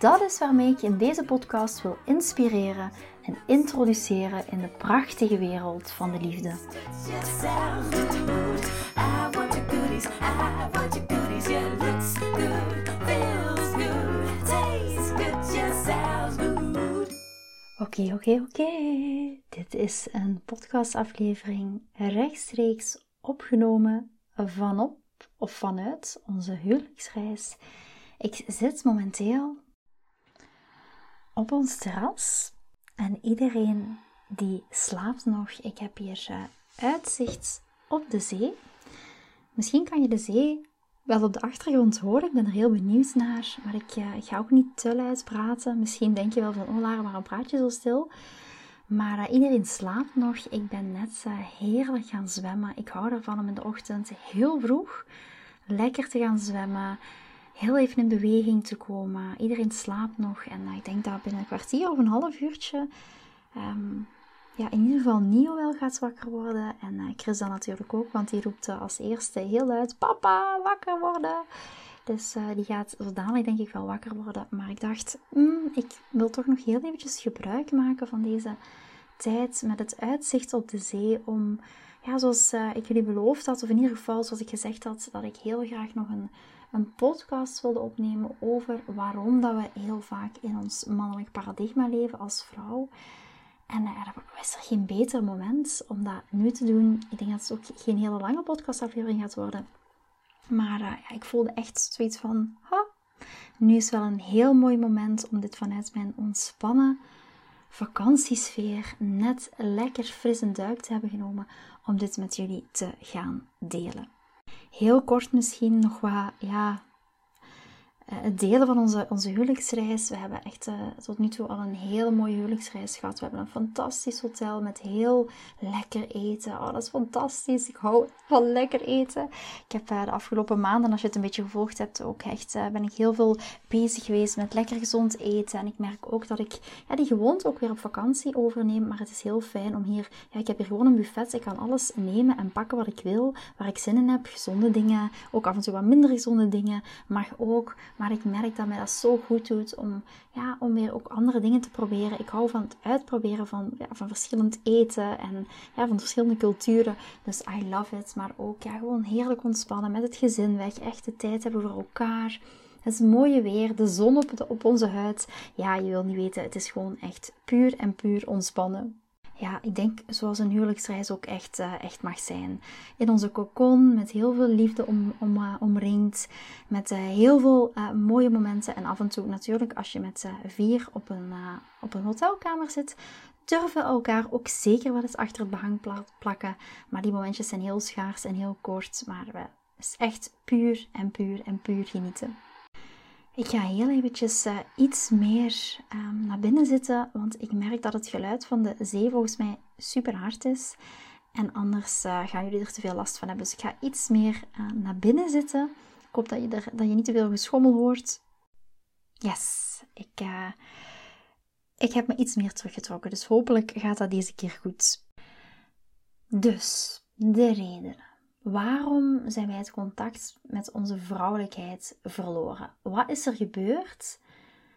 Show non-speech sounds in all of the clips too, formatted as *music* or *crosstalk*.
Dat is waarmee ik je in deze podcast wil inspireren en introduceren in de prachtige wereld van de liefde. Oké, oké, oké. Dit is een podcastaflevering rechtstreeks opgenomen vanop of vanuit onze huwelijksreis. Ik zit momenteel op ons terras. En iedereen die slaapt nog. Ik heb hier uh, uitzicht op de zee. Misschien kan je de zee wel op de achtergrond horen. Ik ben er heel benieuwd naar. Maar ik, ik ga ook niet te luid praten. Misschien denk je wel van, oh Lara, waarom praat je zo stil? Maar uh, iedereen slaapt nog. Ik ben net heerlijk gaan zwemmen. Ik hou ervan om in de ochtend heel vroeg lekker te gaan zwemmen heel even in beweging te komen. Iedereen slaapt nog en uh, ik denk dat binnen een kwartier of een half uurtje ehm, ja, in ieder geval Nio wel gaat wakker worden. En uh, Chris dan natuurlijk ook, want die roept als eerste heel luid: Papa, wakker worden! Dus die gaat zo dadelijk denk ik wel wakker worden. Maar ik dacht, mm, ik wil toch nog heel eventjes gebruik maken van deze tijd met het uitzicht op de zee om, ja, zoals ik jullie beloofd had, of in ieder geval zoals ik gezegd had, dat ik heel graag nog een een podcast wilde opnemen over waarom dat we heel vaak in ons mannelijk paradigma leven als vrouw. En er is er geen beter moment om dat nu te doen. Ik denk dat het ook geen hele lange podcastaflevering gaat worden. Maar uh, ja, ik voelde echt zoiets van, ha, nu is wel een heel mooi moment om dit vanuit mijn ontspannen vakantiesfeer net lekker fris een duik te hebben genomen om dit met jullie te gaan delen. Heel kort misschien nog wat, ja, het delen van onze, onze huwelijksreis. We hebben echt uh, tot nu toe al een hele mooie huwelijksreis gehad. We hebben een fantastisch hotel met heel lekker eten. Oh, dat is fantastisch. Ik hou van lekker eten. Ik heb uh, de afgelopen maanden, als je het een beetje gevolgd hebt, ook echt ben ik heel veel bezig geweest met lekker gezond eten. En ik merk ook dat ik die gewoonte ook weer op vakantie overneem. Maar het is heel fijn om hier, ik heb hier gewoon een buffet. Ik kan alles nemen en pakken wat ik wil, waar ik zin in heb. Gezonde dingen, ook af en toe wat minder gezonde dingen. Maar ook maar ik merk dat mij dat zo goed doet om, ja, om weer ook andere dingen te proberen. Ik hou van het uitproberen van, ja, van verschillend eten en van verschillende culturen. Dus I love it. Maar ook ja, gewoon heerlijk ontspannen met het gezin weg. Echt de tijd hebben voor elkaar. Het is mooie weer, de zon op, de, op onze huid. Ja, je wil niet weten, het is gewoon echt puur en puur ontspannen ja, ik denk zoals een huwelijksreis ook echt, uh, echt mag zijn. In onze cocon, met heel veel liefde om, om, uh, omringd, met uh, heel veel mooie momenten. En af en toe natuurlijk, als je met vier op een, op een hotelkamer zit, durven elkaar ook zeker wel eens achter het behang plakken. Maar die momentjes zijn heel schaars en heel kort. Maar het is echt puur en puur en puur genieten. Ik ga heel eventjes uh, iets meer um, naar binnen zitten, want ik merk dat het geluid van de zee volgens mij super hard is. En anders uh, gaan jullie er te veel last van hebben. Dus ik ga iets meer uh, naar binnen zitten. Ik hoop dat je, er, dat je niet te veel geschommel hoort. Yes, ik, ik heb me iets meer teruggetrokken. Dus hopelijk gaat dat deze keer goed. Dus, de redenen. Waarom zijn wij het contact met onze vrouwelijkheid verloren? Wat is er gebeurd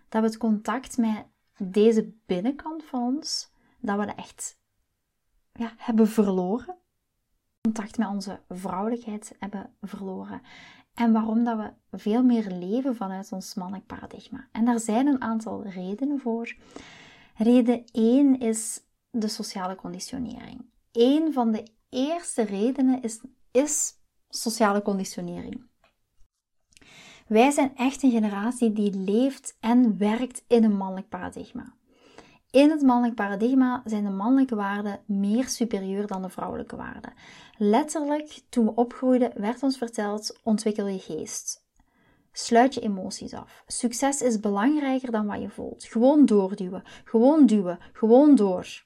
dat we het contact met deze binnenkant van ons, dat we dat echt ja, hebben verloren? Contact met onze vrouwelijkheid hebben verloren. En waarom dat we veel meer leven vanuit ons mannelijk paradigma. En daar zijn een aantal redenen voor. Reden 1 is de sociale conditionering. Een van de eerste redenen is is sociale conditionering. Wij zijn echt een generatie die leeft en werkt in een mannelijk paradigma. In het mannelijk paradigma zijn de mannelijke waarden meer superieur dan de vrouwelijke waarden. Letterlijk, toen we opgroeiden, werd ons verteld: ontwikkel je geest. sluit je emoties af. Succes is belangrijker dan wat je voelt. Gewoon doorduwen, gewoon duwen, gewoon door.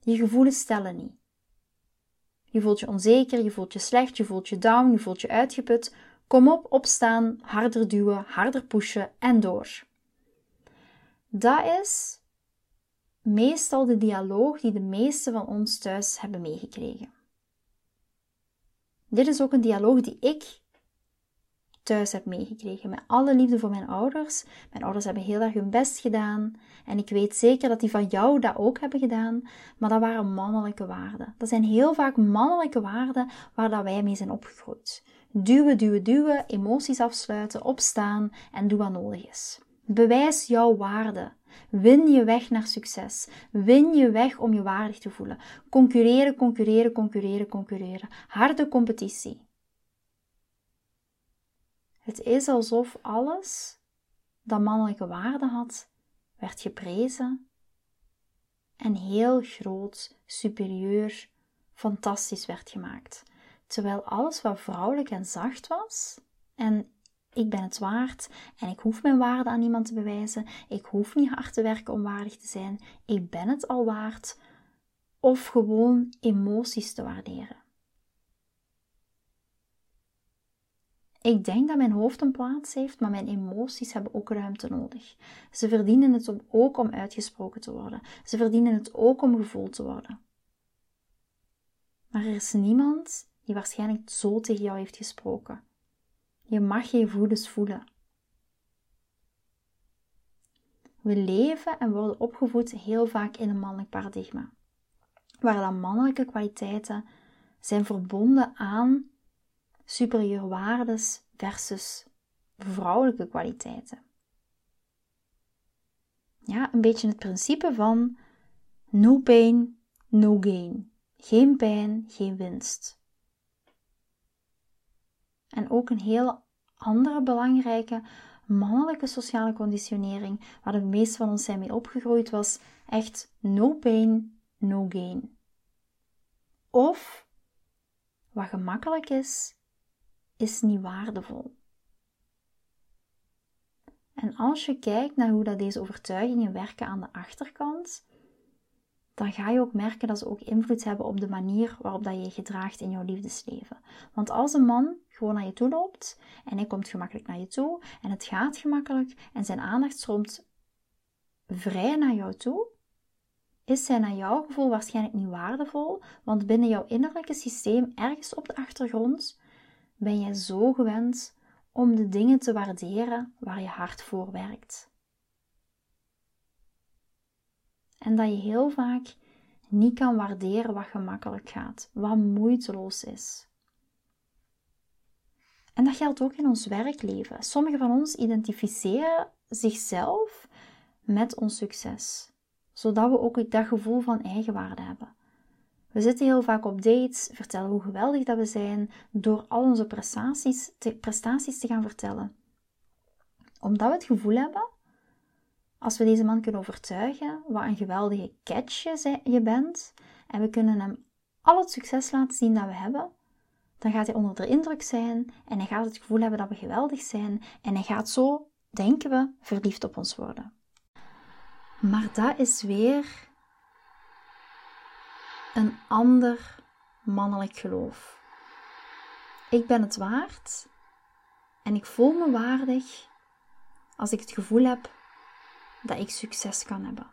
Je gevoelens stellen niet. Je voelt je onzeker, je voelt je slecht, je voelt je down, je voelt je uitgeput. Kom op, opstaan, harder duwen, harder pushen en door. Dat is meestal de dialoog die de meesten van ons thuis hebben meegekregen. Dit is ook een dialoog die ik thuis heb meegekregen. Met alle liefde voor mijn ouders. Mijn ouders hebben heel erg hun best gedaan. En ik weet zeker dat die van jou dat ook hebben gedaan. Maar dat waren mannelijke waarden. Dat zijn heel vaak mannelijke waarden waar dat wij mee zijn opgegroeid. Duwen, duwen, duwen, emoties afsluiten, opstaan en doe wat nodig is. Bewijs jouw waarde. Win je weg naar succes. Win je weg om je waardig te voelen. Concurreren, concurreren, concurreren, concurreren. Harde competitie. Het is alsof alles dat mannelijke waarde had, werd geprezen en heel groot, superieur, fantastisch werd gemaakt. Terwijl alles wat vrouwelijk en zacht was, en ik ben het waard en ik hoef mijn waarde aan niemand te bewijzen, ik hoef niet hard te werken om waardig te zijn, ik ben het al waard, of gewoon emoties te waarderen. Ik denk dat mijn hoofd een plaats heeft, maar mijn emoties hebben ook ruimte nodig. Ze verdienen het ook om uitgesproken te worden. Ze verdienen het ook om gevoeld te worden. Maar er is niemand die waarschijnlijk zo tegen jou heeft gesproken. Je mag je gevoelens voelen. We leven en worden opgevoed heel vaak in een mannelijk paradigma, waar dan mannelijke kwaliteiten zijn verbonden aan superieur waardes versus vrouwelijke kwaliteiten. Ja, een beetje het principe van no pain, no gain. Geen pijn, geen winst. En ook een heel andere belangrijke mannelijke sociale conditionering, waar de meeste van ons zijn mee opgegroeid, was echt no pain, no gain. Of, wat gemakkelijk is, is niet waardevol. En als je kijkt naar hoe dat deze overtuigingen werken aan de achterkant, dan ga je ook merken dat ze ook invloed hebben op de manier waarop dat je je gedraagt in jouw liefdesleven. Want als een man gewoon naar je toe loopt en hij komt gemakkelijk naar je toe en het gaat gemakkelijk en zijn aandacht stroomt vrij naar jou toe, is hij naar jouw gevoel waarschijnlijk niet waardevol, want binnen jouw innerlijke systeem, ergens op de achtergrond, ben jij zo gewend om de dingen te waarderen waar je hard voor werkt. En dat je heel vaak niet kan waarderen wat gemakkelijk gaat, wat moeiteloos is. En dat geldt ook in ons werkleven. Sommigen van ons identificeren zichzelf met ons succes, zodat we ook dat gevoel van eigenwaarde hebben. We zitten heel vaak op dates, vertellen hoe geweldig dat we zijn, door al onze prestaties te, prestaties te gaan vertellen. Omdat we het gevoel hebben, als we deze man kunnen overtuigen wat een geweldige catch je bent, en we kunnen hem al het succes laten zien dat we hebben, dan gaat hij onder de indruk zijn en hij gaat het gevoel hebben dat we geweldig zijn en hij gaat zo, denken we, verliefd op ons worden. Maar dat is weer een ander mannelijk geloof. Ik ben het waard en ik voel me waardig als ik het gevoel heb dat ik succes kan hebben.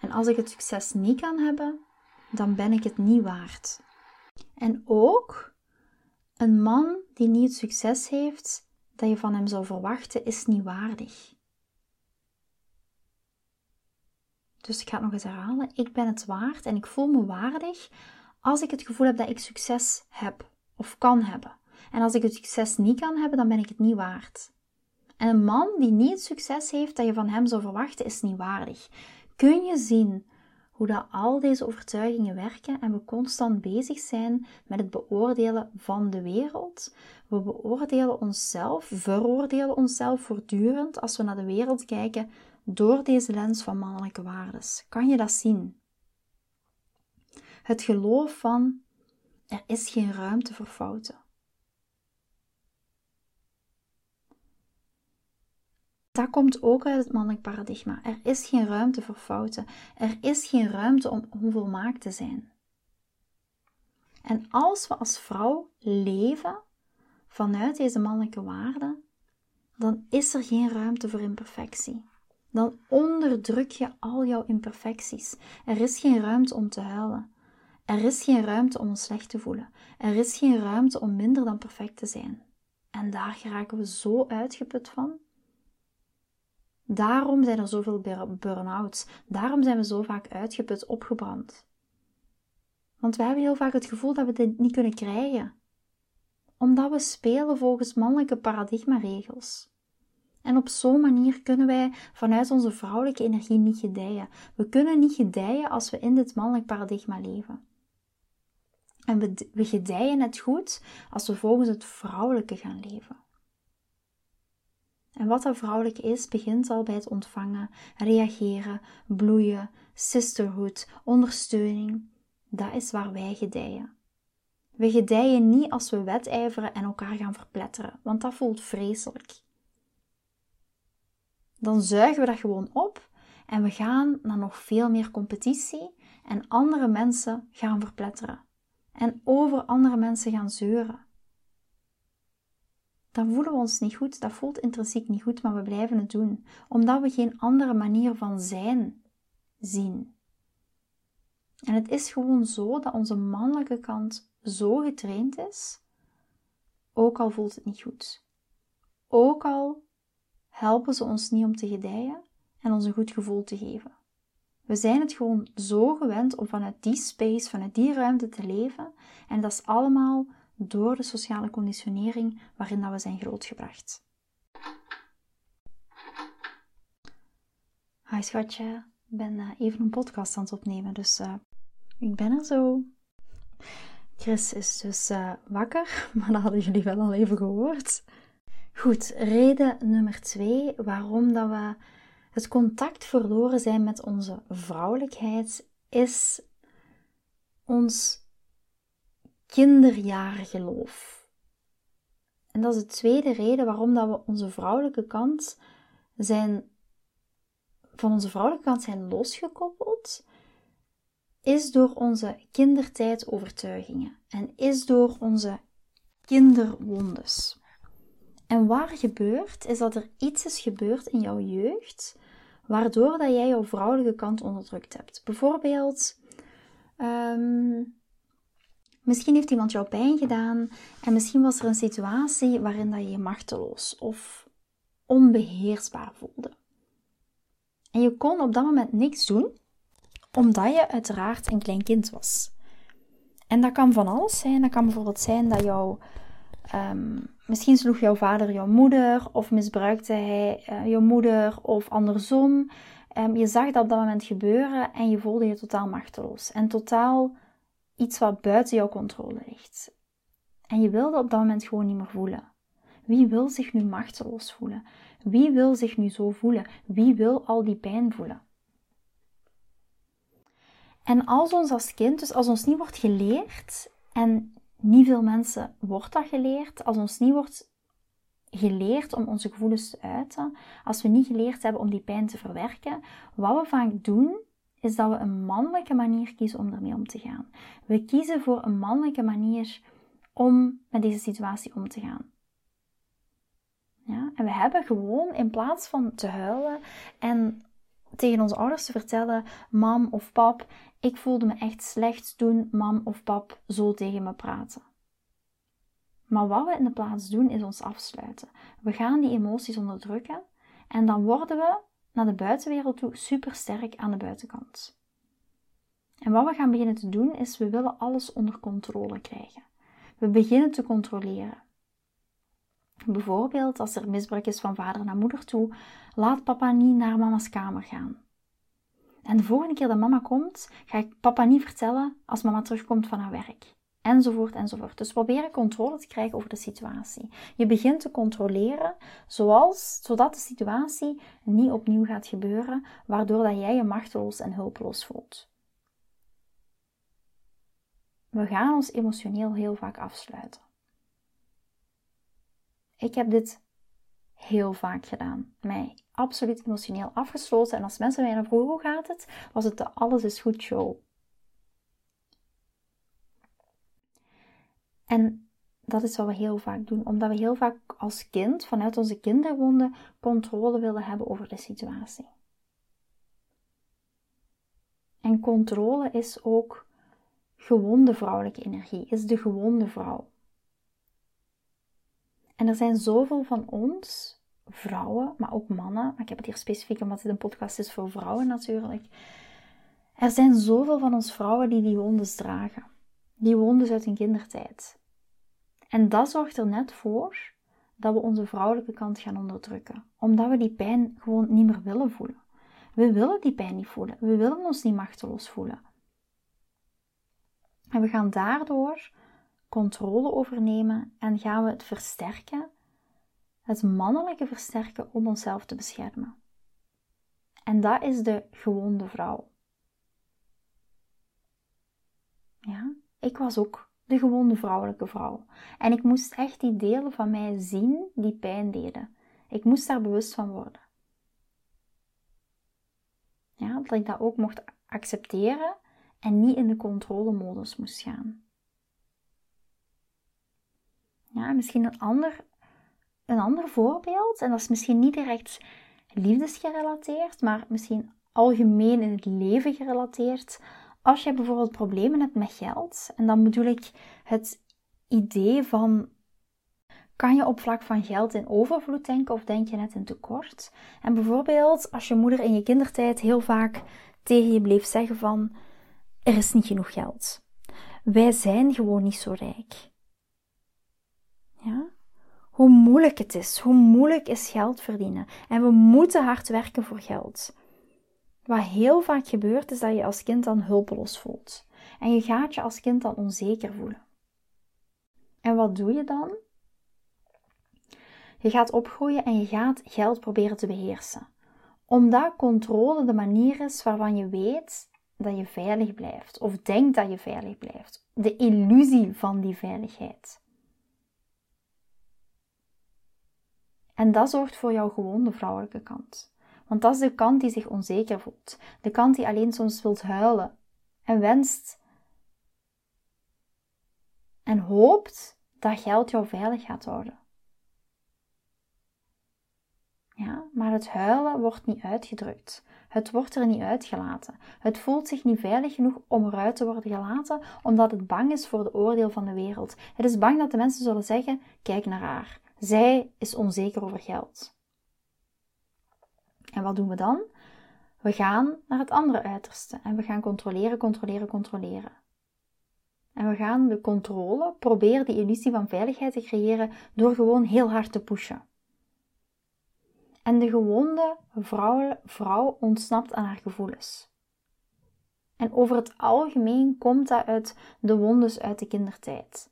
En als ik het succes niet kan hebben, dan ben ik het niet waard. En ook een man die niet het succes heeft dat je van hem zou verwachten, is niet waardig. Dus ik ga het nog eens herhalen. Ik ben het waard en ik voel me waardig als ik het gevoel heb dat ik succes heb of kan hebben. En als ik het succes niet kan hebben, dan ben ik het niet waard. En een man die niet het succes heeft dat je van hem zou verwachten, is niet waardig. Kun je zien hoe dat al deze overtuigingen werken en we constant bezig zijn met het beoordelen van de wereld? We beoordelen onszelf, veroordelen onszelf voortdurend als we naar de wereld kijken door deze lens van mannelijke waardes. Kan je dat zien? Het geloof van er is geen ruimte voor fouten. Dat komt ook uit het mannelijk paradigma. Er is geen ruimte voor fouten. Er is geen ruimte om onvolmaakt te zijn. En als we als vrouw leven vanuit deze mannelijke waarden, dan is er geen ruimte voor imperfectie. Dan onderdruk je al jouw imperfecties. Er is geen ruimte om te huilen. Er is geen ruimte om ons slecht te voelen. Er is geen ruimte om minder dan perfect te zijn. En daar geraken we zo uitgeput van. Daarom zijn er zoveel burn-outs. Daarom zijn we zo vaak uitgeput, opgebrand. Want we hebben heel vaak het gevoel dat we dit niet kunnen krijgen. Omdat we spelen volgens mannelijke paradigmaregels. En op zo'n manier kunnen wij vanuit onze vrouwelijke energie niet gedijen. We kunnen niet gedijen als we in dit mannelijk paradigma leven. En we, gedijen het goed als we volgens het vrouwelijke gaan leven. En wat dat vrouwelijk is, begint al bij het ontvangen, reageren, bloeien, sisterhood, ondersteuning. Dat is waar wij gedijen. We gedijen niet als we wedijveren en elkaar gaan verpletteren, want dat voelt vreselijk. Dan zuigen we dat gewoon op en we gaan naar nog veel meer competitie en andere mensen gaan verpletteren en over andere mensen gaan zeuren. Dan voelen we ons niet goed, dat voelt intrinsiek niet goed, maar we blijven het doen, omdat we geen andere manier van zijn zien. En het is gewoon zo dat onze mannelijke kant zo getraind is, ook al voelt het niet goed. Ook al helpen ze ons niet om te gedijen en ons een goed gevoel te geven. We zijn het gewoon zo gewend om vanuit die space, vanuit die ruimte te leven. En dat is allemaal door de sociale conditionering waarin dat we zijn grootgebracht. Hi schatje, ik ben eh, even een podcast aan het opnemen, dus uh, ik ben er zo. Chris is dus uh, wakker, *laughs* maar dat hadden jullie wel al even gehoord. Goed, reden nummer twee waarom dat we het contact verloren zijn met onze vrouwelijkheid is ons kinderjaargeloof. En dat is de tweede reden waarom dat we onze vrouwelijke kant zijn, van onze vrouwelijke kant zijn losgekoppeld, is door onze kindertijdovertuigingen en is door onze kinderwondes. En waar gebeurt, is dat er iets is gebeurd in jouw jeugd waardoor dat jij jouw vrouwelijke kant onderdrukt hebt. Bijvoorbeeld, ehm, misschien heeft iemand jou pijn gedaan en misschien was er een situatie waarin dat je je machteloos of onbeheersbaar voelde. En je kon op dat moment niks doen, omdat je uiteraard een klein kind was. En dat kan van alles zijn. Dat kan bijvoorbeeld zijn dat jouw Ehm, misschien sloeg jouw vader jouw moeder of misbruikte hij uh, jouw moeder of andersom. Um, je zag dat op dat moment gebeuren en je voelde je totaal machteloos en totaal iets wat buiten jouw controle ligt. En je wilde op dat moment gewoon niet meer voelen. Wie wil zich nu machteloos voelen? Wie wil zich nu zo voelen? Wie wil al die pijn voelen? En als ons als kind, dus als ons niet wordt geleerd en niet veel mensen wordt dat geleerd. Als ons niet wordt geleerd om onze gevoelens te uiten, als we niet geleerd hebben om die pijn te verwerken, wat we vaak doen, is dat we een mannelijke manier kiezen om ermee om te gaan. We kiezen voor een mannelijke manier om met deze situatie om te gaan. Ja? En we hebben gewoon, in plaats van te huilen en tegen onze ouders te vertellen: Mam of pap, ik voelde me echt slecht toen mam of pap zo tegen me praten. Maar wat we in de plaats doen is ons afsluiten. We gaan die emoties onderdrukken en dan worden we naar de buitenwereld toe super sterk aan de buitenkant. En wat we gaan beginnen te doen is we willen alles onder controle krijgen. We beginnen te controleren. Bijvoorbeeld als er misbruik is van vader naar moeder toe, laat papa niet naar mama's kamer gaan. En de volgende keer dat mama komt, ga ik papa niet vertellen als mama terugkomt van haar werk. Enzovoort, enzovoort. Dus proberen controle te krijgen over de situatie. Je begint te controleren, zoals, zodat de situatie niet opnieuw gaat gebeuren, waardoor dat jij je machteloos en hulpeloos voelt. We gaan ons emotioneel heel vaak afsluiten. Ik heb dit heel vaak gedaan. Mij absoluut emotioneel afgesloten. En als mensen mij dan vroegen hoe gaat het, was het de alles is goed show. En dat is wat we heel vaak doen, omdat we heel vaak als kind vanuit onze kinderwonden controle willen hebben over de situatie. En controle is ook gewonde vrouwelijke energie, is de gewonde vrouw. En er zijn zoveel van ons, vrouwen, maar ook mannen, maar ik heb het hier specifiek omdat dit een podcast is voor vrouwen natuurlijk. Er zijn zoveel van ons vrouwen die die wondes dragen. Die wondes uit hun kindertijd. En dat zorgt er net voor dat we onze vrouwelijke kant gaan onderdrukken. Omdat we die pijn gewoon niet meer willen voelen. We willen die pijn niet voelen. We willen ons niet machteloos voelen. En we gaan daardoor controle overnemen en gaan we het versterken, het mannelijke versterken om onszelf te beschermen. En dat is de gewonde vrouw. Ja, ik was ook de gewonde vrouwelijke vrouw. En ik moest echt die delen van mij zien die pijn deden. Ik moest daar bewust van worden. Ja, dat ik dat ook mocht accepteren en niet in de controlemodus moest gaan. Ja, misschien een ander, een ander voorbeeld, en dat is misschien niet direct liefdesgerelateerd, maar misschien algemeen in het leven gerelateerd. Als je bijvoorbeeld problemen hebt met geld, en dan bedoel ik het idee van kan je op vlak van geld in overvloed denken of denk je net in tekort? En bijvoorbeeld als je moeder in je kindertijd heel vaak tegen je bleef zeggen van er is niet genoeg geld. Wij zijn gewoon niet zo rijk. Ja? Hoe moeilijk het is, hoe moeilijk is geld verdienen. En we moeten hard werken voor geld. Wat heel vaak gebeurt is dat je als kind dan hulpeloos voelt. En je gaat je als kind dan onzeker voelen. En wat doe je dan? Je gaat opgroeien en je gaat geld proberen te beheersen. Omdat controle de manier is waarvan je weet dat je veilig blijft. Of denkt dat je veilig blijft. De illusie van die veiligheid. En dat zorgt voor jouw gewonde vrouwelijke kant. Want dat is de kant die zich onzeker voelt. De kant die alleen soms wilt huilen en wenst en hoopt dat geld jou veilig gaat houden. Ja, maar het huilen wordt niet uitgedrukt. Het wordt er niet uitgelaten. Het voelt zich niet veilig genoeg om eruit te worden gelaten, omdat het bang is voor de oordeel van de wereld. Het is bang dat de mensen zullen zeggen: kijk naar haar. Zij is onzeker over geld. En wat doen we dan? We gaan naar het andere uiterste en we gaan controleren, controleren, controleren. En we gaan de controle proberen die illusie van veiligheid te creëren door gewoon heel hard te pushen. En de gewonde vrouw, vrouw ontsnapt aan haar gevoelens. En over het algemeen komt dat uit de wondes uit de kindertijd.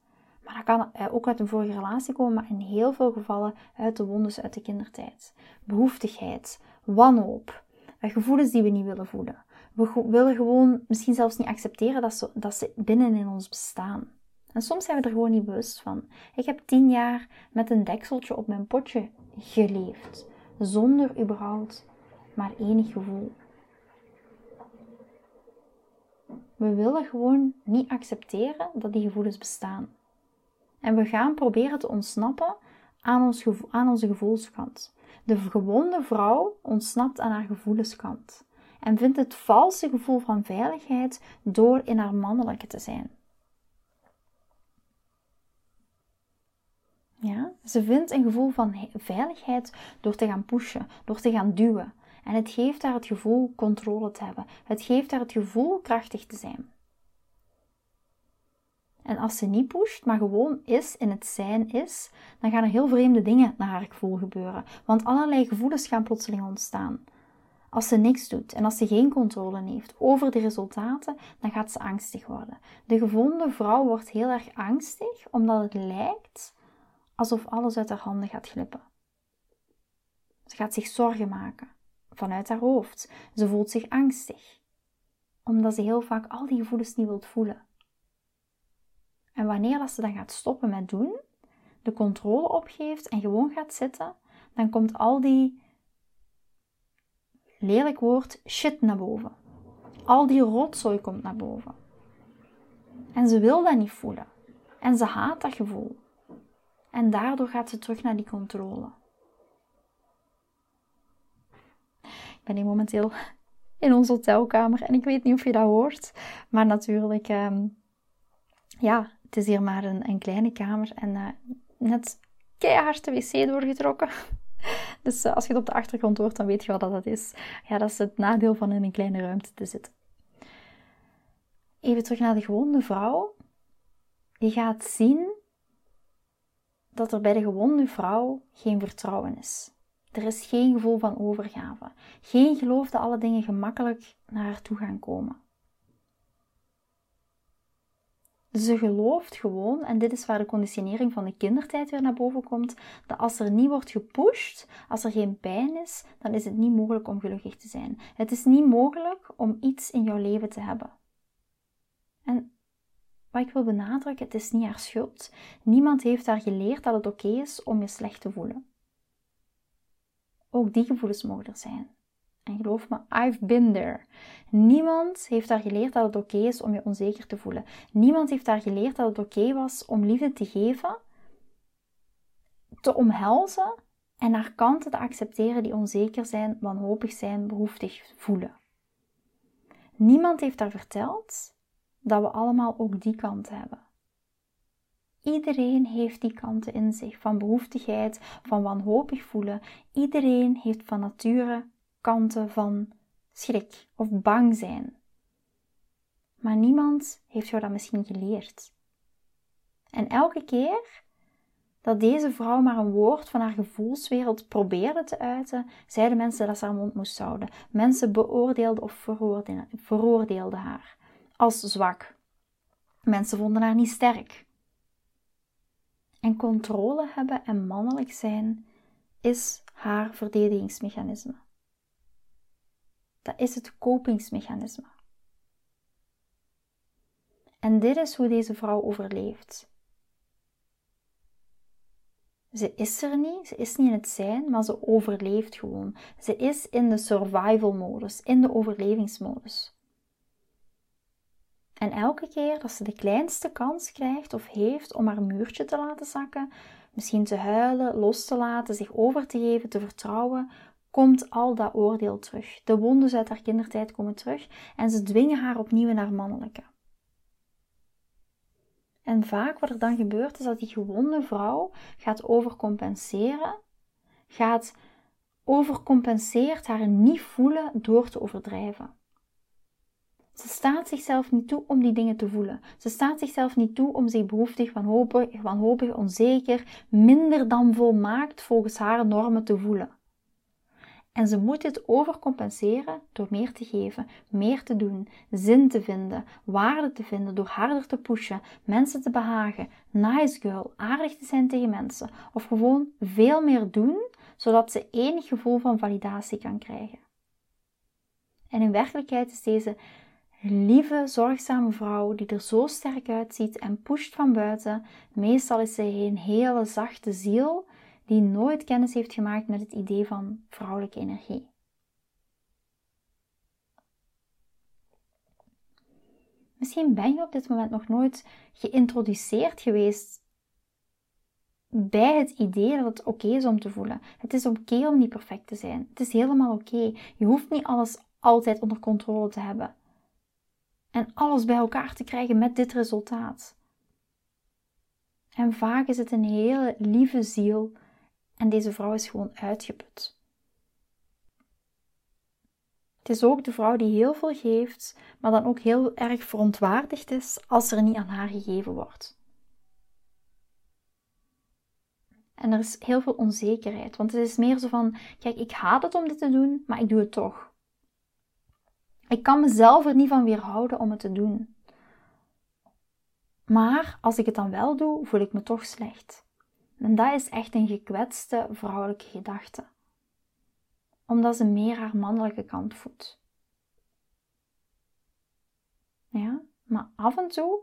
Maar dat kan eh, ook uit een vorige relatie komen, maar in heel veel gevallen uit de wondes uit de kindertijd. Behoeftigheid, wanhoop, eh, gevoelens die we niet willen voelen. We willen gewoon misschien zelfs niet accepteren dat ze, dat ze binnen in ons bestaan. En soms zijn we er gewoon niet bewust van. Ik heb tien jaar met een dekseltje op mijn potje geleefd, zonder überhaupt maar enig gevoel. We willen gewoon niet accepteren dat die gevoelens bestaan. En we gaan proberen te ontsnappen aan, ons aan onze gevoelskant. De gewonde vrouw ontsnapt aan haar gevoelskant en vindt het valse gevoel van veiligheid door in haar mannelijke te zijn. Ja, ze vindt een gevoel van veiligheid door te gaan pushen, door te gaan duwen. En het geeft haar het gevoel controle te hebben. Het geeft haar het gevoel krachtig te zijn. En als ze niet pusht, maar gewoon is, in het zijn is, dan gaan er heel vreemde dingen naar haar gevoel gebeuren. Want allerlei gevoelens gaan plotseling ontstaan. Als ze niks doet en als ze geen controle heeft over de resultaten, dan gaat ze angstig worden. De gevonden vrouw wordt heel erg angstig, omdat het lijkt alsof alles uit haar handen gaat glippen. Ze gaat zich zorgen maken vanuit haar hoofd. Ze voelt zich angstig, omdat ze heel vaak al die gevoelens niet wilt voelen. En wanneer ze dan gaat stoppen met doen, de controle opgeeft en gewoon gaat zitten, dan komt al die lelijk woord, shit naar boven. Al die rotzooi komt naar boven. En ze wil dat niet voelen. En ze haat dat gevoel. En daardoor gaat ze terug naar die controle. Ik ben hier momenteel in onze hotelkamer en ik weet niet of je dat hoort. Maar natuurlijk, ehm, ja, het is hier maar een, een kleine kamer en uh, net keihard de wc doorgetrokken. *laughs* Dus uh, als je het op de achtergrond hoort, dan weet je wat dat is. Ja, dat is het nadeel van in een kleine ruimte te zitten. Even terug naar de gewonde vrouw. Je gaat zien dat er bij de gewonde vrouw geen vertrouwen is. Er is geen gevoel van overgave. Geen geloof dat alle dingen gemakkelijk naar haar toe gaan komen. Ze gelooft gewoon, en dit is waar de conditionering van de kindertijd weer naar boven komt, dat als er niet wordt gepusht, als er geen pijn is, dan is het niet mogelijk om gelukkig te zijn. Het is niet mogelijk om iets in jouw leven te hebben. En wat ik wil benadrukken, het is niet haar schuld. Niemand heeft haar geleerd dat het oké is om je slecht te voelen. Ook die gevoelens mogen er zijn. En geloof me, I've been there. Niemand heeft daar geleerd dat het oké is om je onzeker te voelen. Niemand heeft daar geleerd dat het oké was om liefde te geven, te omhelzen en naar kanten te accepteren die onzeker zijn, wanhopig zijn, behoeftig voelen. Niemand heeft daar verteld dat we allemaal ook die kant hebben. Iedereen heeft die kanten in zich, van behoeftigheid, van wanhopig voelen. Iedereen heeft van nature kanten van schrik of bang zijn. Maar niemand heeft jou dat misschien geleerd. En elke keer dat deze vrouw maar een woord van haar gevoelswereld probeerde te uiten, zeiden mensen dat ze haar mond moest houden. Mensen beoordeelden of veroordeelden haar als zwak. Mensen vonden haar niet sterk. En controle hebben en mannelijk zijn is haar verdedigingsmechanisme. Dat is het kopingsmechanisme. En dit is hoe deze vrouw overleeft. Ze is er niet, ze is niet in het zijn, maar ze overleeft gewoon. Ze is in de survival modus, in de overlevingsmodus. En elke keer dat ze de kleinste kans krijgt of heeft om haar muurtje te laten zakken, misschien te huilen, los te laten, zich over te geven, te vertrouwen, komt al dat oordeel terug. De wonden uit haar kindertijd komen terug en ze dwingen haar opnieuw naar mannelijke. En vaak wat er dan gebeurt is dat die gewonde vrouw gaat overcompenseren, gaat overcompenseert haar niet voelen door te overdrijven. Ze staat zichzelf niet toe om die dingen te voelen. Ze staat zichzelf niet toe om zich behoeftig, wanhopig, wanhopig onzeker, minder dan volmaakt volgens haar normen te voelen. En ze moet dit overcompenseren door meer te geven, meer te doen, zin te vinden, waarde te vinden, door harder te pushen, mensen te behagen, nice girl, aardig te zijn tegen mensen of gewoon veel meer doen, zodat ze enig gevoel van validatie kan krijgen. En in werkelijkheid is deze lieve, zorgzame vrouw die er zo sterk uitziet en pusht van buiten. Meestal is zij een hele zachte ziel die nooit kennis heeft gemaakt met het idee van vrouwelijke energie. Misschien ben je op dit moment nog nooit geïntroduceerd geweest bij het idee dat het oké is om te voelen. Het is oké om niet perfect te zijn. Het is helemaal oké. Je hoeft niet alles altijd onder controle te hebben en alles bij elkaar te krijgen met dit resultaat. En vaak is het een hele lieve ziel en deze vrouw is gewoon uitgeput. Het is ook de vrouw die heel veel geeft, maar dan ook heel erg verontwaardigd is als er niet aan haar gegeven wordt. En er is heel veel onzekerheid, want het is meer zo van: kijk, ik haat het om dit te doen, maar ik doe het toch. Ik kan mezelf er niet van weerhouden om het te doen. Maar als ik het dan wel doe, voel ik me toch slecht. En dat is echt een gekwetste vrouwelijke gedachte. Omdat ze meer haar mannelijke kant voedt. Ja, maar af en toe,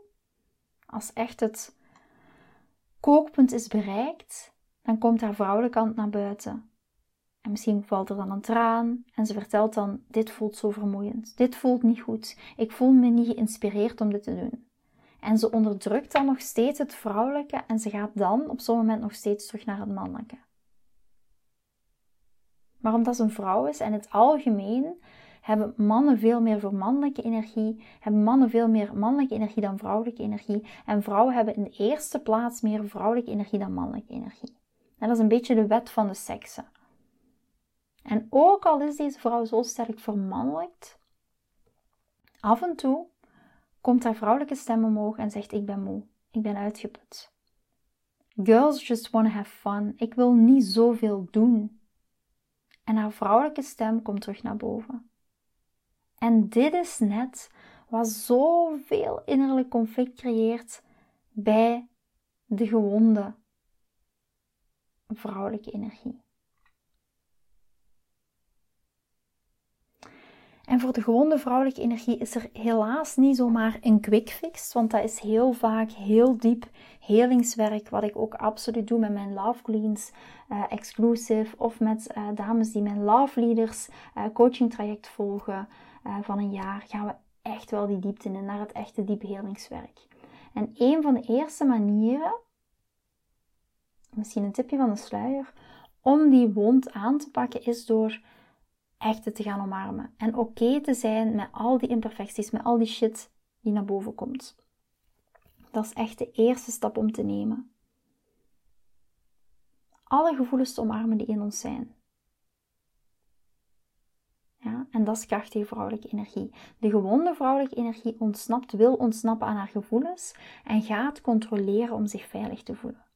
als echt het kookpunt is bereikt, dan komt haar vrouwelijke kant naar buiten. En misschien valt er dan een traan en ze vertelt dan: Dit voelt zo vermoeiend. Dit voelt niet goed. Ik voel me niet geïnspireerd om dit te doen. En ze onderdrukt dan nog steeds het vrouwelijke en ze gaat dan op zo'n moment nog steeds terug naar het mannelijke. Maar omdat ze een vrouw is en het algemeen hebben mannen veel meer voor mannelijke energie, hebben mannen veel meer mannelijke energie dan vrouwelijke energie. En vrouwen hebben in de eerste plaats meer vrouwelijke energie dan mannelijke energie. En dat is een beetje de wet van de seksen. En ook al is deze vrouw zo sterk vermannelijkt, af en toe komt haar vrouwelijke stem omhoog en zegt: Ik ben moe, ik ben uitgeput. Girls just want to have fun. Ik wil niet zoveel doen. En haar vrouwelijke stem komt terug naar boven. En dit is net wat zoveel innerlijk conflict creëert bij de gewonde vrouwelijke energie. En voor de gewonde vrouwelijke energie is er helaas niet zomaar een quick fix, want dat is heel vaak heel diep helingswerk, wat ik ook absoluut doe met mijn Love Queens uh, exclusive of met uh, dames die mijn Love Leaders uh, coaching traject volgen van een jaar, gaan we echt wel die diepte in naar het echte diep helingswerk. En een van de eerste manieren, misschien een tipje van de sluier, om die wond aan te pakken is door echt te gaan omarmen. En oké te zijn met al die imperfecties, met al die shit die naar boven komt. Dat is echt de eerste stap om te nemen. Alle gevoelens te omarmen die in ons zijn. Ja, en dat is krachtige vrouwelijke energie. De gewonde vrouwelijke energie ontsnapt, wil ontsnappen aan haar gevoelens en gaat controleren om zich veilig te voelen.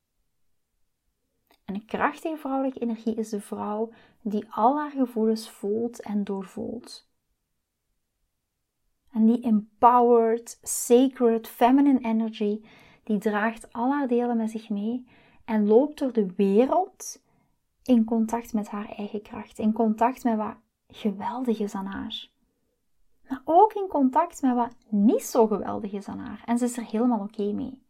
En een krachtige vrouwelijke energie is de vrouw die al haar gevoelens voelt en doorvoelt. En die empowered, sacred, feminine energy, die draagt al haar delen met zich mee en loopt door de wereld in contact met haar eigen kracht, in contact met wat geweldig is aan haar. Maar ook in contact met wat niet zo geweldig is aan haar. En ze is er helemaal oké mee.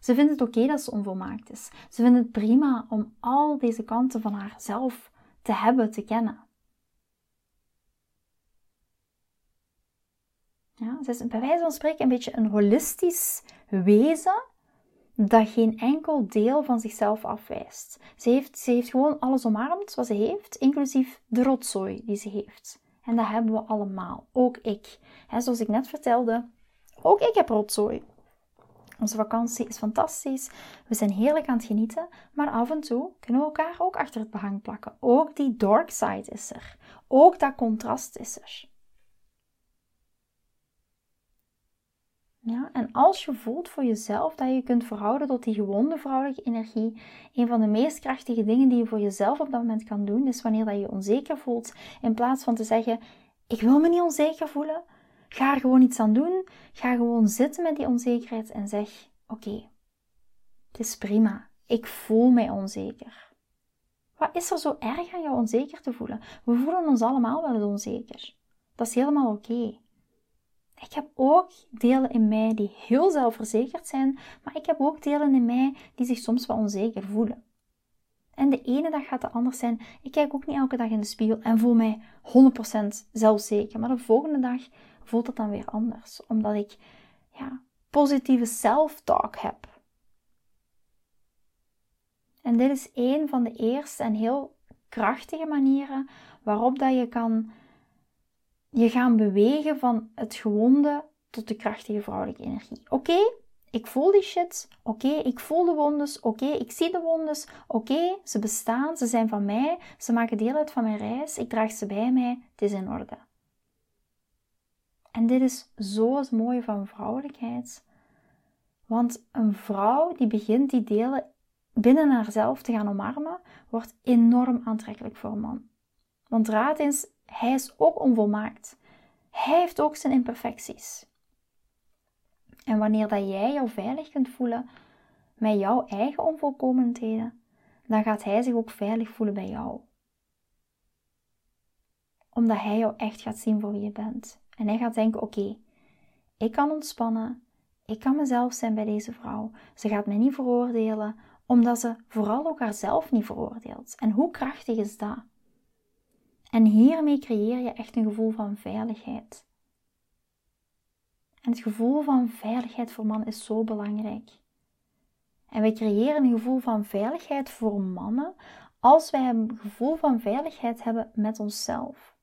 Ze vindt het oké dat ze onvolmaakt is. Ze vindt het prima om al deze kanten van haarzelf te hebben, te kennen. Ja, ze is bij wijze van spreken een beetje een holistisch wezen dat geen enkel deel van zichzelf afwijst. Ze heeft, ze heeft gewoon alles omarmd wat ze heeft, inclusief de rotzooi die ze heeft. En dat hebben we allemaal, ook ik. zoals ik net vertelde, ook ik heb rotzooi. Onze vakantie is fantastisch. We zijn heerlijk aan het genieten. Maar af en toe kunnen we elkaar ook achter het behang plakken. Ook die dark side is er. Ook dat contrast is er. Ja, en als je voelt voor jezelf dat je kunt verhouden tot die gewonde vrouwelijke energie, een van de meest krachtige dingen die je voor jezelf op dat moment kan doen, is wanneer dat je je onzeker voelt, in plaats van te zeggen: Ik wil me niet onzeker voelen, Ga er gewoon iets aan doen. Ga gewoon zitten met die onzekerheid en zeg: Oké, het is prima. Ik voel mij onzeker. Wat is er zo erg aan jou onzeker te voelen? We voelen ons allemaal wel eens onzeker. Dat is helemaal oké. Ik heb ook delen in mij die heel zelfverzekerd zijn, maar ik heb ook delen in mij die zich soms wel onzeker voelen. En de ene dag gaat het anders zijn. Ik kijk ook niet elke dag in de spiegel en voel mij 100% zelfzeker. Maar de volgende dag voelt het dan weer anders. Omdat ik ja, positieve self-talk heb. En dit is een van de eerste en heel krachtige manieren waarop dat je kan je gaan bewegen van het gewonde tot de krachtige vrouwelijke energie. Oké, ik voel die shit. Oké, ik voel de wondes. Oké, ik zie de wondes. Oké, ze bestaan, ze zijn van mij. Ze maken deel uit van mijn reis. Ik draag ze bij mij. Het is in orde. En dit is zo het mooie van vrouwelijkheid. Want een vrouw die begint die delen binnen haarzelf te gaan omarmen, wordt enorm aantrekkelijk voor een man. Want raad eens, hij is ook onvolmaakt. Hij heeft ook zijn imperfecties. En wanneer dat jij jou veilig kunt voelen met jouw eigen onvolkomenheden, dan gaat hij zich ook veilig voelen bij jou. Omdat hij jou echt gaat zien voor wie je bent. En hij gaat denken: oké, ik kan ontspannen. Ik kan mezelf zijn bij deze vrouw. Ze gaat mij niet veroordelen, omdat ze vooral ook haarzelf niet veroordeelt. En hoe krachtig is dat? En hiermee creëer je echt een gevoel van veiligheid. En het gevoel van veiligheid voor mannen is zo belangrijk. En wij creëren een gevoel van veiligheid voor mannen als wij een gevoel van veiligheid hebben met onszelf.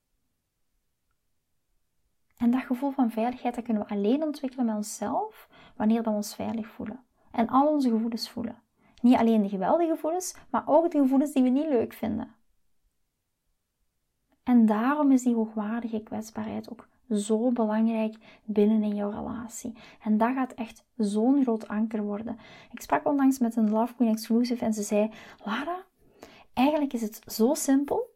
En dat gevoel van veiligheid dat kunnen we alleen ontwikkelen met onszelf wanneer we ons veilig voelen. En al onze gevoelens voelen. Niet alleen de geweldige gevoelens, maar ook de gevoelens die we niet leuk vinden. En daarom is die hoogwaardige kwetsbaarheid ook zo belangrijk binnen in jouw relatie. En dat gaat echt zo'n groot anker worden. Ik sprak onlangs met een Love Queen Exclusive en ze zei: Lara, eigenlijk is het zo simpel.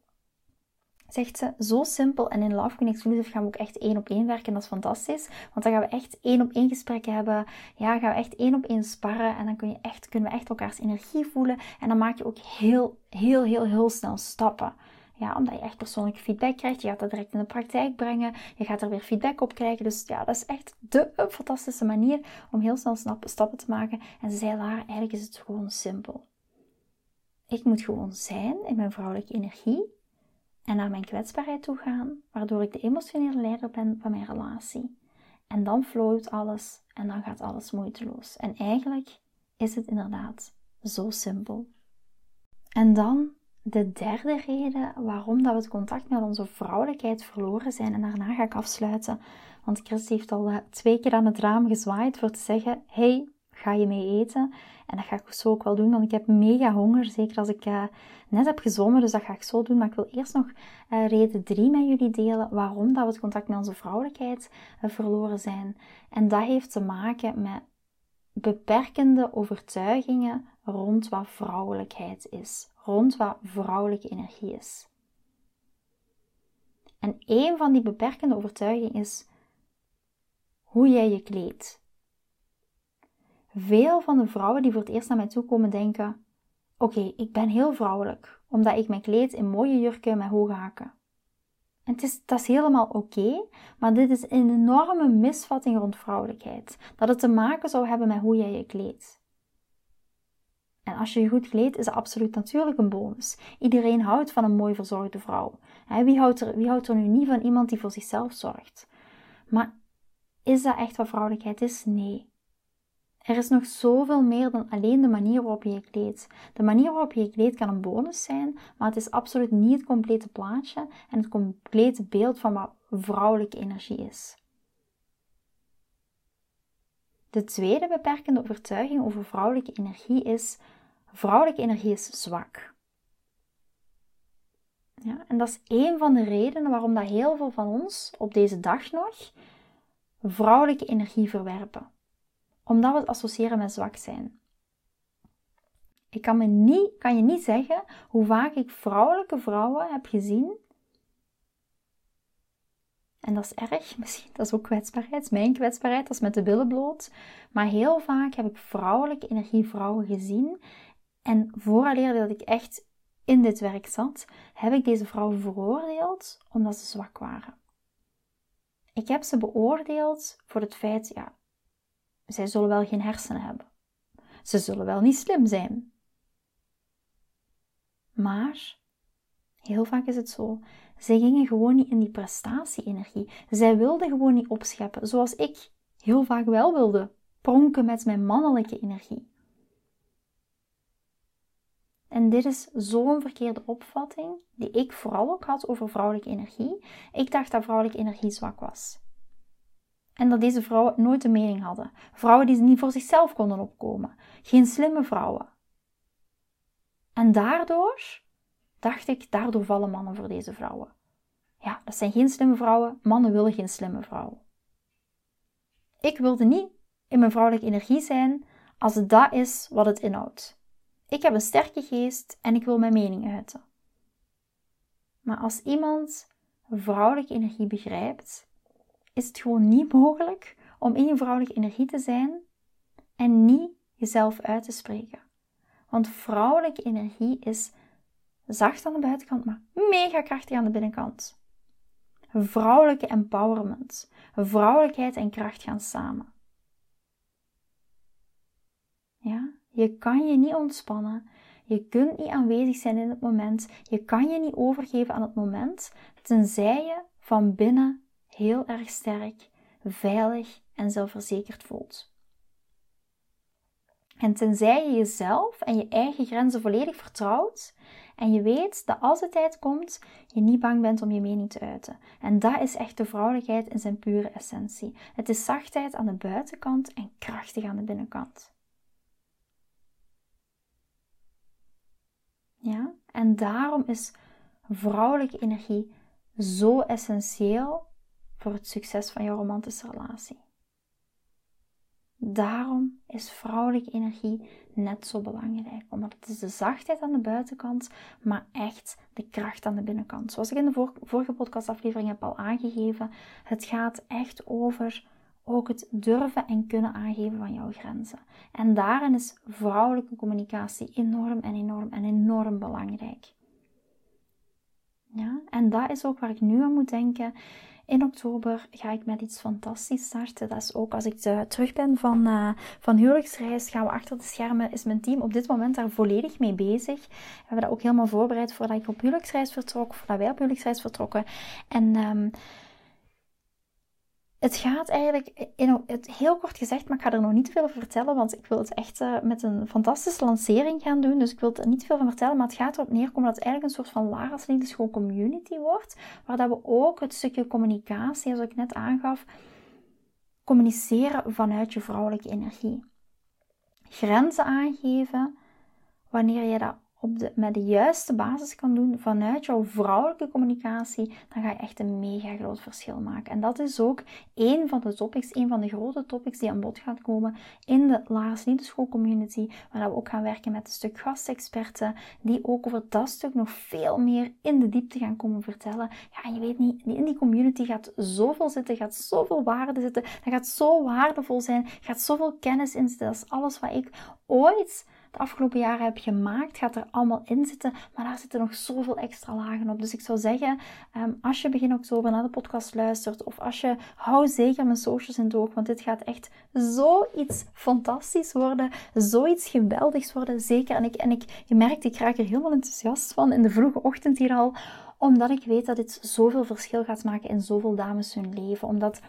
Zegt ze, zo simpel. En in Love Queen Exclusive gaan we ook echt één op één werken. Dat is fantastisch. Want dan gaan we echt één op één gesprekken hebben. Ja, gaan we echt één op één sparren. En dan kun je echt, kunnen we echt elkaars energie voelen. En dan maak je ook heel, heel, heel, heel snel stappen. Ja, omdat je echt persoonlijke feedback krijgt. Je gaat dat direct in de praktijk brengen. Je gaat er weer feedback op krijgen. Dus ja, dat is echt de *laughs* fantastische manier om heel snel stappen te maken. En ze zei, Lara, eigenlijk is het gewoon simpel. Ik moet gewoon zijn in mijn vrouwelijke energie en naar mijn kwetsbaarheid toe gaan, waardoor ik de emotionele leider ben van mijn relatie. En dan flowt alles en dan gaat alles moeiteloos. En eigenlijk is het inderdaad zo simpel. En dan de derde reden waarom dat we het contact met onze vrouwelijkheid verloren zijn. En daarna ga ik afsluiten. Want Chris heeft al eh, twee keer aan het raam gezwaaid voor te zeggen: Hey, ga je mee eten? En dat ga ik zo ook wel doen, want ik heb mega honger. Zeker als ik uh, net heb gezwommen, dus dat ga ik zo doen. Maar ik wil eerst nog uh, reden drie met jullie delen waarom dat we het contact met onze vrouwelijkheid verloren zijn. En dat heeft te maken met beperkende overtuigingen rond wat vrouwelijkheid is, rond wat vrouwelijke energie is. En een van die beperkende overtuigingen is hoe jij je kleedt. Veel van de vrouwen die voor het eerst naar mij toe komen denken: Oké, ik ben heel vrouwelijk, omdat ik mij kleed in mooie jurken met hoge hakken. En het is, dat is helemaal oké, maar dit is een enorme misvatting rond vrouwelijkheid. Dat het te maken zou hebben met hoe jij je kleedt. En als je je goed kleedt, is dat absoluut natuurlijk een bonus. Iedereen houdt van een mooi verzorgde vrouw. Wie houdt, er, wie houdt er nu niet van iemand die voor zichzelf zorgt? Maar is dat echt wat vrouwelijkheid is? Nee. Er is nog zoveel meer dan alleen de manier waarop je je kleedt. De manier waarop je je kleedt kan een bonus zijn, maar het is absoluut niet het complete plaatje en het complete beeld van wat vrouwelijke energie is. De tweede beperkende overtuiging over vrouwelijke energie is: vrouwelijke energie is zwak. Ja, en dat is een van de redenen waarom dat heel veel van ons op deze dag nog vrouwelijke energie verwerpen omdat we het associëren met zwak zijn. Ik kan, me niet, kan je niet zeggen hoe vaak ik vrouwelijke vrouwen heb gezien. En dat is erg, *laughs* misschien, dat is ook kwetsbaarheid, mijn kwetsbaarheid, dat is met de billen bloot. Maar heel vaak heb ik vrouwelijke energievrouwen gezien. En vooraleer dat ik echt in dit werk zat, heb ik deze vrouwen veroordeeld omdat ze zwak waren. Ik heb ze beoordeeld voor het feit, ja, zij zullen wel geen hersenen hebben. Ze zullen wel niet slim zijn. Maar, heel vaak is het zo, zij gingen gewoon niet in die prestatie-energie. Zij wilden gewoon niet opscheppen, zoals ik heel vaak wel wilde, pronken met mijn mannelijke energie. En dit is zo'n verkeerde opvatting die ik vooral ook had over vrouwelijke energie. Ik dacht dat vrouwelijke energie zwak was. En dat deze vrouwen nooit een mening hadden. Vrouwen die niet voor zichzelf konden opkomen. Geen slimme vrouwen. En daardoor dacht ik, daardoor vallen mannen voor deze vrouwen. Ja, dat zijn geen slimme vrouwen. Mannen willen geen slimme vrouwen. Ik wilde niet in mijn vrouwelijke energie zijn als het dat is wat het inhoudt. Ik heb een sterke geest en ik wil mijn mening uiten. Maar als iemand vrouwelijke energie begrijpt is het gewoon niet mogelijk om in je vrouwelijke energie te zijn en niet jezelf uit te spreken. Want vrouwelijke energie is zacht aan de buitenkant, maar mega krachtig aan de binnenkant. Vrouwelijke empowerment. Vrouwelijkheid en kracht gaan samen. Ja, je kan je niet ontspannen. Je kunt niet aanwezig zijn in het moment. Je kan je niet overgeven aan het moment, tenzij je van binnen heel erg sterk, veilig en zelfverzekerd voelt. En tenzij je jezelf en je eigen grenzen volledig vertrouwt en je weet dat als de tijd komt, je niet bang bent om je mening te uiten. En dat is echt de vrouwelijkheid in zijn pure essentie. Het is zachtheid aan de buitenkant en krachtig aan de binnenkant. Ja? En daarom is vrouwelijke energie zo essentieel voor het succes van jouw romantische relatie. Daarom is vrouwelijke energie net zo belangrijk, omdat het de zachtheid aan de buitenkant, maar echt de kracht aan de binnenkant. Zoals ik in de vorige podcastaflevering heb al aangegeven, het gaat echt over ook het durven en kunnen aangeven van jouw grenzen. En daarin is vrouwelijke communicatie enorm en enorm en enorm belangrijk. Ja, en dat is ook waar ik nu aan moet denken. In oktober ga ik met iets fantastisch starten. Dat is ook als ik terug ben van, uh, van huwelijksreis, gaan we achter de schermen. Is mijn team op dit moment daar volledig mee bezig. We hebben dat ook helemaal voorbereid voordat ik op huwelijksreis vertrok, voordat wij op huwelijksreis vertrokken. En um, het gaat eigenlijk, in, het, heel kort gezegd, maar ik ga er nog niet veel over vertellen, want ik wil het echt uh, met een fantastische lancering gaan doen. Dus ik wil er niet veel van vertellen, maar het gaat erop neerkomen dat het eigenlijk een soort van Lara's Liefdeschool community wordt, waar dat we ook het stukje communicatie, zoals ik net aangaf, communiceren vanuit je vrouwelijke energie. Grenzen aangeven, wanneer je dat op de, met de juiste basis kan doen vanuit jouw vrouwelijke communicatie, dan ga je echt een mega groot verschil maken. En dat is ook een van de topics, een van de grote topics die aan bod gaat komen in de Lars Liedenschool community, waar we ook gaan werken met een stuk gastexperten, die ook over dat stuk nog veel meer in de diepte gaan komen vertellen. Ja, en je weet niet, in die community gaat zoveel zitten, gaat zoveel waarde zitten, dat gaat zo waardevol zijn, gaat zoveel kennis in zitten. Dat is alles wat ik ooit de afgelopen jaren heb gemaakt, gaat er allemaal in zitten. Maar daar zitten nog zoveel extra lagen op. Dus ik zou zeggen, ehm, als je begin oktober naar de podcast luistert, of als je, hou zeker mijn socials in het oog, want dit gaat echt zoiets fantastisch worden, zoiets geweldigs worden, zeker. En ik, en ik, je merkt, ik raak er helemaal enthousiast van in de vroege ochtend hier al, omdat ik weet dat dit zoveel verschil gaat maken in zoveel dames hun leven. Omdat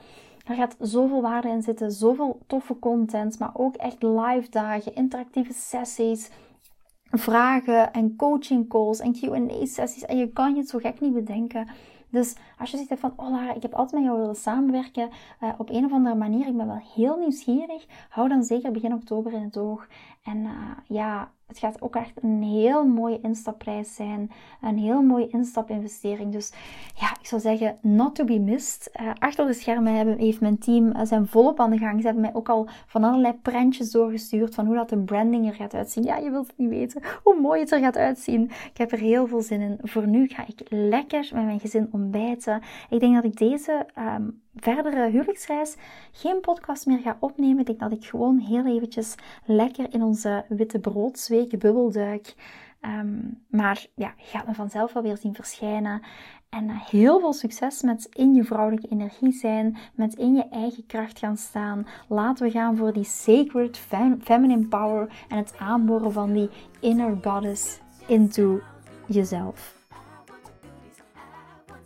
er gaat zoveel waarde in zitten, zoveel toffe content, maar ook echt live dagen, interactieve sessies, vragen en coaching calls en Q&A sessies. En je kan je het zo gek niet bedenken. Dus als je zegt van, oh Lara, ik heb altijd met jou willen samenwerken uh, op een of andere manier, ik ben wel heel nieuwsgierig, hou dan zeker begin oktober in het oog. En uh, ja, het gaat ook echt een heel mooie instapprijs zijn. Een heel mooie instapinvestering. Dus ja, ik zou zeggen, not to be missed. Uh, achter de schermen hebben, heeft mijn team uh, zijn volop aan de gang. Ze hebben mij ook al van allerlei prentjes doorgestuurd van hoe dat de branding er gaat uitzien. Ja, je wilt het niet weten hoe mooi het er gaat uitzien. Ik heb er heel veel zin in. Voor nu ga ik lekker met mijn gezin ontbijten. Ik denk dat ik deze um, verdere huwelijksreis geen podcast meer ga opnemen. Ik denk dat ik gewoon heel eventjes lekker in onze witte broodsweek bubbelduik. Um, maar ja, gaat me vanzelf wel weer zien verschijnen. En uh, heel veel succes met in je vrouwelijke energie zijn, met in je eigen kracht gaan staan. Laten we gaan voor die sacred feminine power en het aanboren van die inner goddess into jezelf.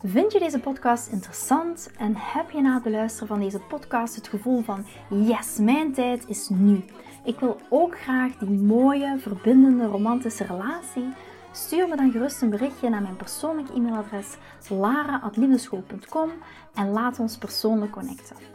Vind je deze podcast interessant en heb je na het beluisteren van deze podcast het gevoel van yes, mijn tijd is nu. Ik wil ook graag die mooie, verbindende, romantische relatie. Stuur me dan gerust een berichtje naar mijn persoonlijk e-mailadres lara.liefdeschool.com en laat ons persoonlijk connecten.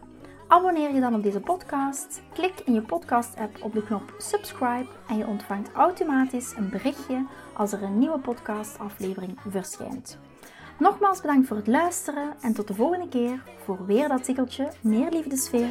Abonneer je dan op deze podcast. Klik in je podcast-app op de knop subscribe en je ontvangt automatisch een berichtje als er een nieuwe podcastaflevering verschijnt. Nogmaals bedankt voor het luisteren en tot de volgende keer voor weer dat tikkeltje meer liefdesfeer.